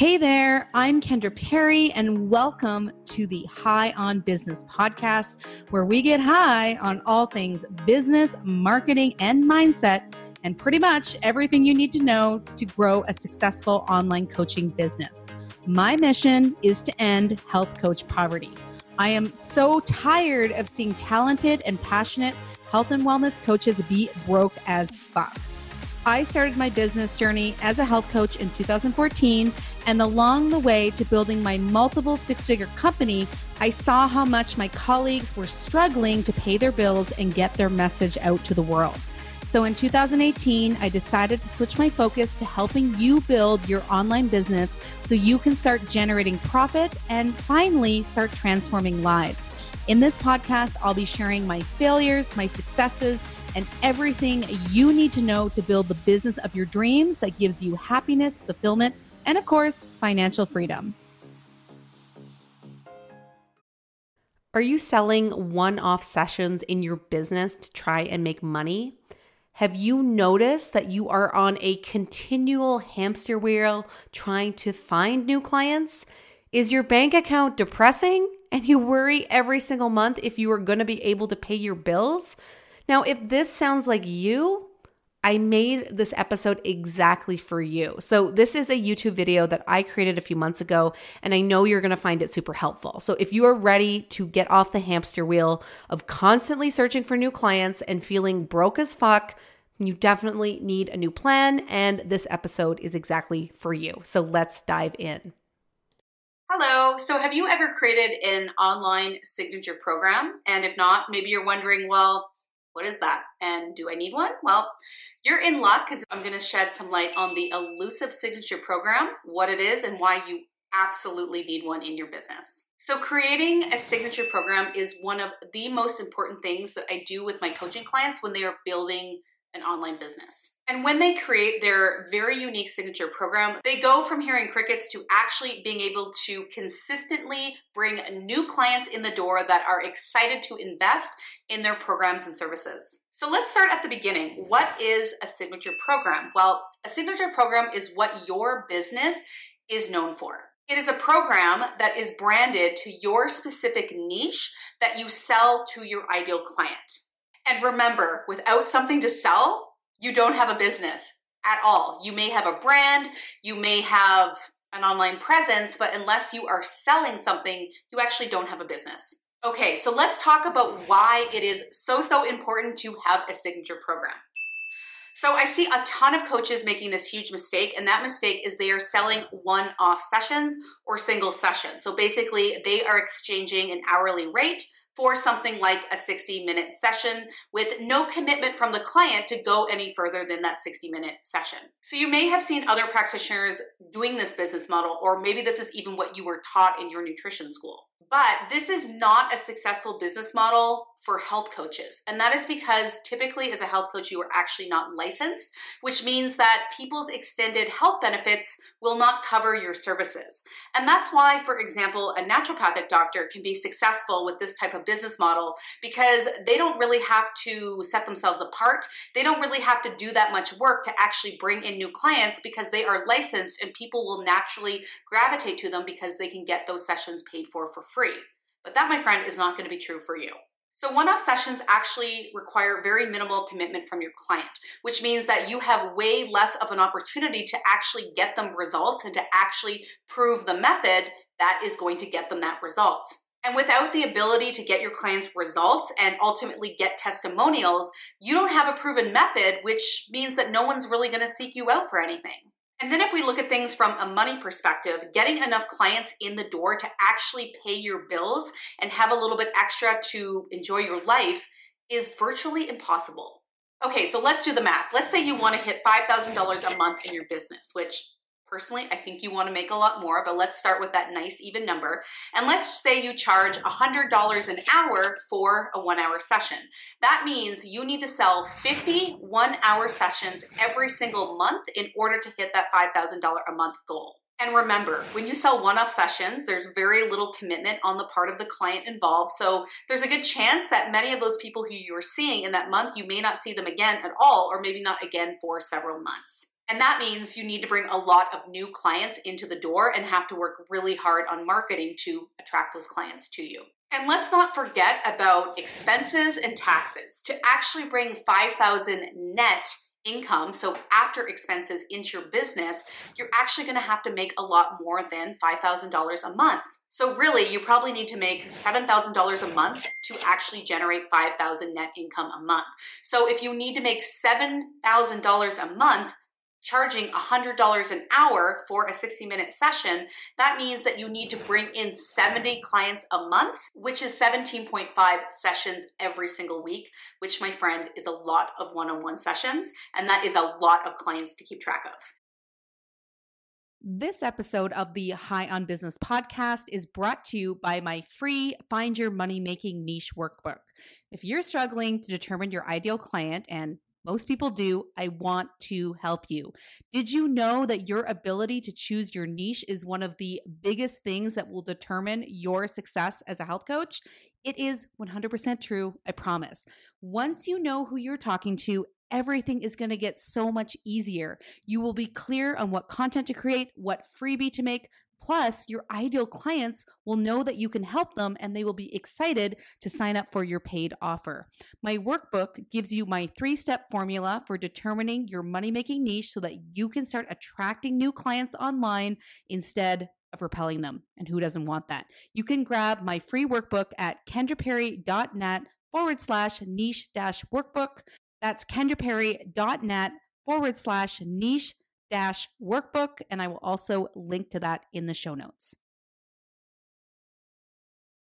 Hey there, I'm Kendra Perry, and welcome to the High on Business podcast, where we get high on all things business, marketing, and mindset, and pretty much everything you need to know to grow a successful online coaching business. My mission is to end health coach poverty. I am so tired of seeing talented and passionate health and wellness coaches be broke as fuck. I started my business journey as a health coach in 2014, and along the way to building my multiple six figure company, I saw how much my colleagues were struggling to pay their bills and get their message out to the world. So in 2018, I decided to switch my focus to helping you build your online business so you can start generating profit and finally start transforming lives. In this podcast, I'll be sharing my failures, my successes, and everything you need to know to build the business of your dreams that gives you happiness, fulfillment, and of course, financial freedom. Are you selling one off sessions in your business to try and make money? Have you noticed that you are on a continual hamster wheel trying to find new clients? Is your bank account depressing and you worry every single month if you are going to be able to pay your bills? Now, if this sounds like you, I made this episode exactly for you. So, this is a YouTube video that I created a few months ago, and I know you're gonna find it super helpful. So, if you are ready to get off the hamster wheel of constantly searching for new clients and feeling broke as fuck, you definitely need a new plan, and this episode is exactly for you. So, let's dive in. Hello. So, have you ever created an online signature program? And if not, maybe you're wondering, well, what is that? And do I need one? Well, you're in luck because I'm going to shed some light on the elusive signature program, what it is, and why you absolutely need one in your business. So, creating a signature program is one of the most important things that I do with my coaching clients when they are building an online business. And when they create their very unique signature program, they go from hearing crickets to actually being able to consistently bring new clients in the door that are excited to invest in their programs and services. So let's start at the beginning. What is a signature program? Well, a signature program is what your business is known for. It is a program that is branded to your specific niche that you sell to your ideal client. And remember, without something to sell, you don't have a business at all. You may have a brand, you may have an online presence, but unless you are selling something, you actually don't have a business. Okay, so let's talk about why it is so, so important to have a signature program. So I see a ton of coaches making this huge mistake, and that mistake is they are selling one off sessions or single sessions. So basically, they are exchanging an hourly rate for something like a 60 minute session with no commitment from the client to go any further than that 60 minute session. So you may have seen other practitioners doing this business model, or maybe this is even what you were taught in your nutrition school. But this is not a successful business model for health coaches. And that is because typically, as a health coach, you are actually not licensed, which means that people's extended health benefits will not cover your services. And that's why, for example, a naturopathic doctor can be successful with this type of business model because they don't really have to set themselves apart. They don't really have to do that much work to actually bring in new clients because they are licensed and people will naturally gravitate to them because they can get those sessions paid for for free. But that, my friend, is not going to be true for you. So, one off sessions actually require very minimal commitment from your client, which means that you have way less of an opportunity to actually get them results and to actually prove the method that is going to get them that result. And without the ability to get your clients results and ultimately get testimonials, you don't have a proven method, which means that no one's really going to seek you out for anything. And then if we look at things from a money perspective, getting enough clients in the door to actually pay your bills and have a little bit extra to enjoy your life is virtually impossible. Okay, so let's do the math. Let's say you want to hit $5,000 a month in your business, which Personally, I think you want to make a lot more, but let's start with that nice even number. And let's say you charge $100 an hour for a one hour session. That means you need to sell 50 one hour sessions every single month in order to hit that $5,000 a month goal. And remember, when you sell one off sessions, there's very little commitment on the part of the client involved. So there's a good chance that many of those people who you are seeing in that month, you may not see them again at all, or maybe not again for several months. And that means you need to bring a lot of new clients into the door and have to work really hard on marketing to attract those clients to you. And let's not forget about expenses and taxes. To actually bring 5,000 net income, so after expenses into your business, you're actually going to have to make a lot more than $5,000 a month. So really, you probably need to make $7,000 a month to actually generate 5,000 net income a month. So if you need to make $7,000 a month, charging $100 an hour for a 60 minute session, that means that you need to bring in 70 clients a month, which is 17.5 sessions every single week, which, my friend, is a lot of one on one sessions. And that is a lot of clients to keep track of. This episode of the High on Business podcast is brought to you by my free Find Your Money Making Niche workbook. If you're struggling to determine your ideal client and most people do. I want to help you. Did you know that your ability to choose your niche is one of the biggest things that will determine your success as a health coach? It is 100% true, I promise. Once you know who you're talking to, everything is going to get so much easier. You will be clear on what content to create, what freebie to make, Plus, your ideal clients will know that you can help them and they will be excited to sign up for your paid offer. My workbook gives you my three step formula for determining your money making niche so that you can start attracting new clients online instead of repelling them. And who doesn't want that? You can grab my free workbook at kendraperry.net forward slash niche dash workbook. That's kendraperry.net forward slash niche dash workbook. And I will also link to that in the show notes.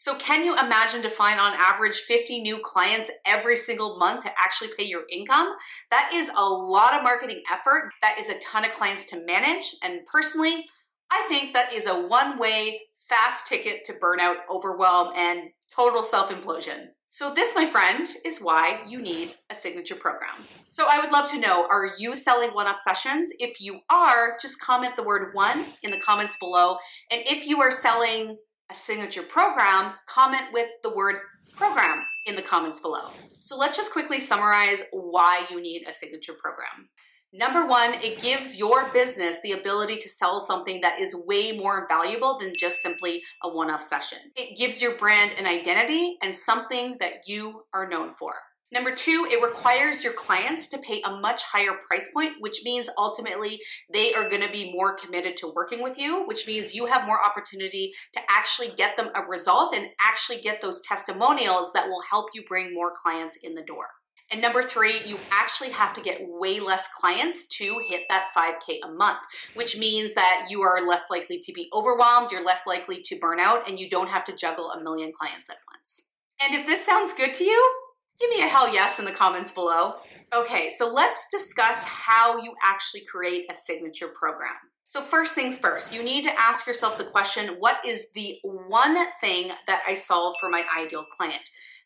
So, can you imagine to find on average 50 new clients every single month to actually pay your income? That is a lot of marketing effort. That is a ton of clients to manage. And personally, I think that is a one way, fast ticket to burnout, overwhelm, and total self implosion. So, this, my friend, is why you need a signature program. So, I would love to know are you selling one off sessions? If you are, just comment the word one in the comments below. And if you are selling a signature program, comment with the word program in the comments below. So, let's just quickly summarize why you need a signature program. Number one, it gives your business the ability to sell something that is way more valuable than just simply a one off session. It gives your brand an identity and something that you are known for. Number two, it requires your clients to pay a much higher price point, which means ultimately they are going to be more committed to working with you, which means you have more opportunity to actually get them a result and actually get those testimonials that will help you bring more clients in the door. And number three, you actually have to get way less clients to hit that 5K a month, which means that you are less likely to be overwhelmed, you're less likely to burn out, and you don't have to juggle a million clients at once. And if this sounds good to you, give me a hell yes in the comments below. Okay, so let's discuss how you actually create a signature program. So, first things first, you need to ask yourself the question what is the one thing that I solve for my ideal client?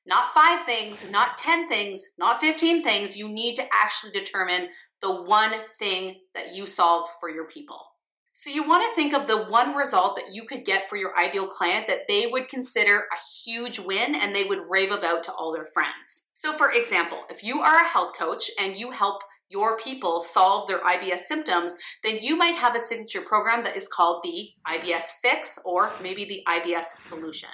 Not five things, not 10 things, not 15 things. You need to actually determine the one thing that you solve for your people. So you want to think of the one result that you could get for your ideal client that they would consider a huge win and they would rave about to all their friends. So for example, if you are a health coach and you help your people solve their IBS symptoms, then you might have a signature program that is called the IBS Fix or maybe the IBS Solution.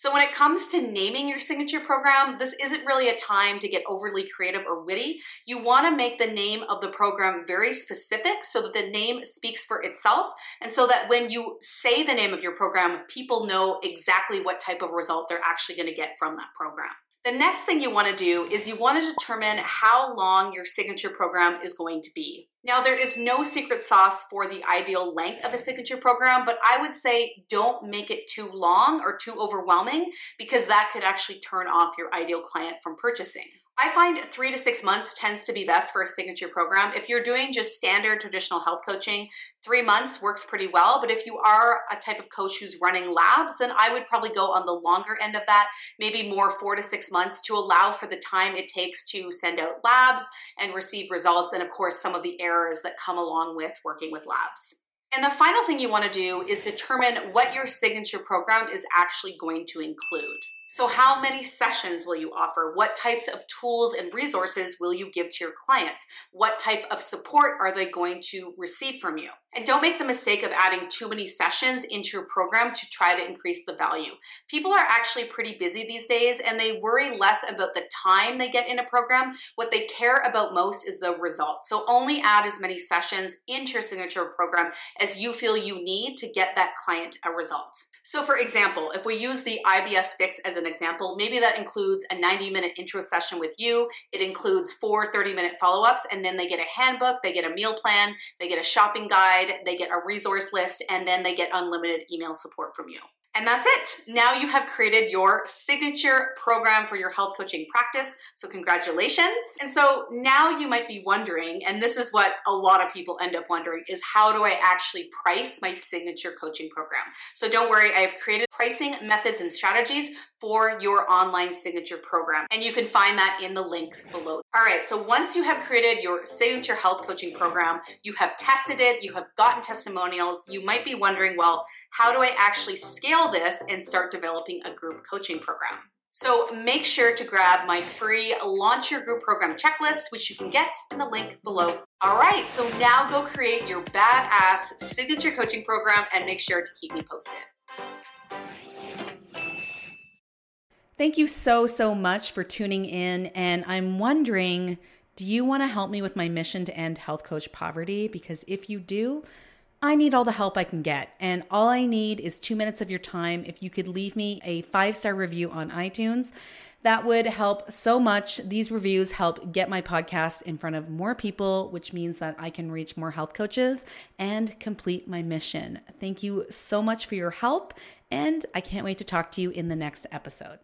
So when it comes to naming your signature program, this isn't really a time to get overly creative or witty. You want to make the name of the program very specific so that the name speaks for itself and so that when you say the name of your program, people know exactly what type of result they're actually going to get from that program. The next thing you want to do is you want to determine how long your signature program is going to be. Now, there is no secret sauce for the ideal length of a signature program, but I would say don't make it too long or too overwhelming because that could actually turn off your ideal client from purchasing. I find three to six months tends to be best for a signature program. If you're doing just standard traditional health coaching, three months works pretty well. But if you are a type of coach who's running labs, then I would probably go on the longer end of that, maybe more four to six months to allow for the time it takes to send out labs and receive results. And of course, some of the errors that come along with working with labs. And the final thing you want to do is determine what your signature program is actually going to include. So, how many sessions will you offer? What types of tools and resources will you give to your clients? What type of support are they going to receive from you? And don't make the mistake of adding too many sessions into your program to try to increase the value. People are actually pretty busy these days and they worry less about the time they get in a program. What they care about most is the result. So only add as many sessions into your signature program as you feel you need to get that client a result. So, for example, if we use the IBS fix as an example, maybe that includes a 90 minute intro session with you. It includes four 30 minute follow ups, and then they get a handbook, they get a meal plan, they get a shopping guide, they get a resource list, and then they get unlimited email support from you. And that's it. Now you have created your signature program for your health coaching practice. So, congratulations. And so now you might be wondering, and this is what a lot of people end up wondering, is how do I actually price my signature coaching program? So, don't worry, I have created pricing methods and strategies for your online signature program. And you can find that in the links below. All right, so once you have created your signature health coaching program, you have tested it, you have gotten testimonials, you might be wondering, well, how do I actually scale this and start developing a group coaching program? So make sure to grab my free Launch Your Group Program checklist, which you can get in the link below. All right, so now go create your badass signature coaching program and make sure to keep me posted. Thank you so, so much for tuning in. And I'm wondering do you want to help me with my mission to end health coach poverty? Because if you do, I need all the help I can get. And all I need is two minutes of your time. If you could leave me a five star review on iTunes, that would help so much. These reviews help get my podcast in front of more people, which means that I can reach more health coaches and complete my mission. Thank you so much for your help. And I can't wait to talk to you in the next episode.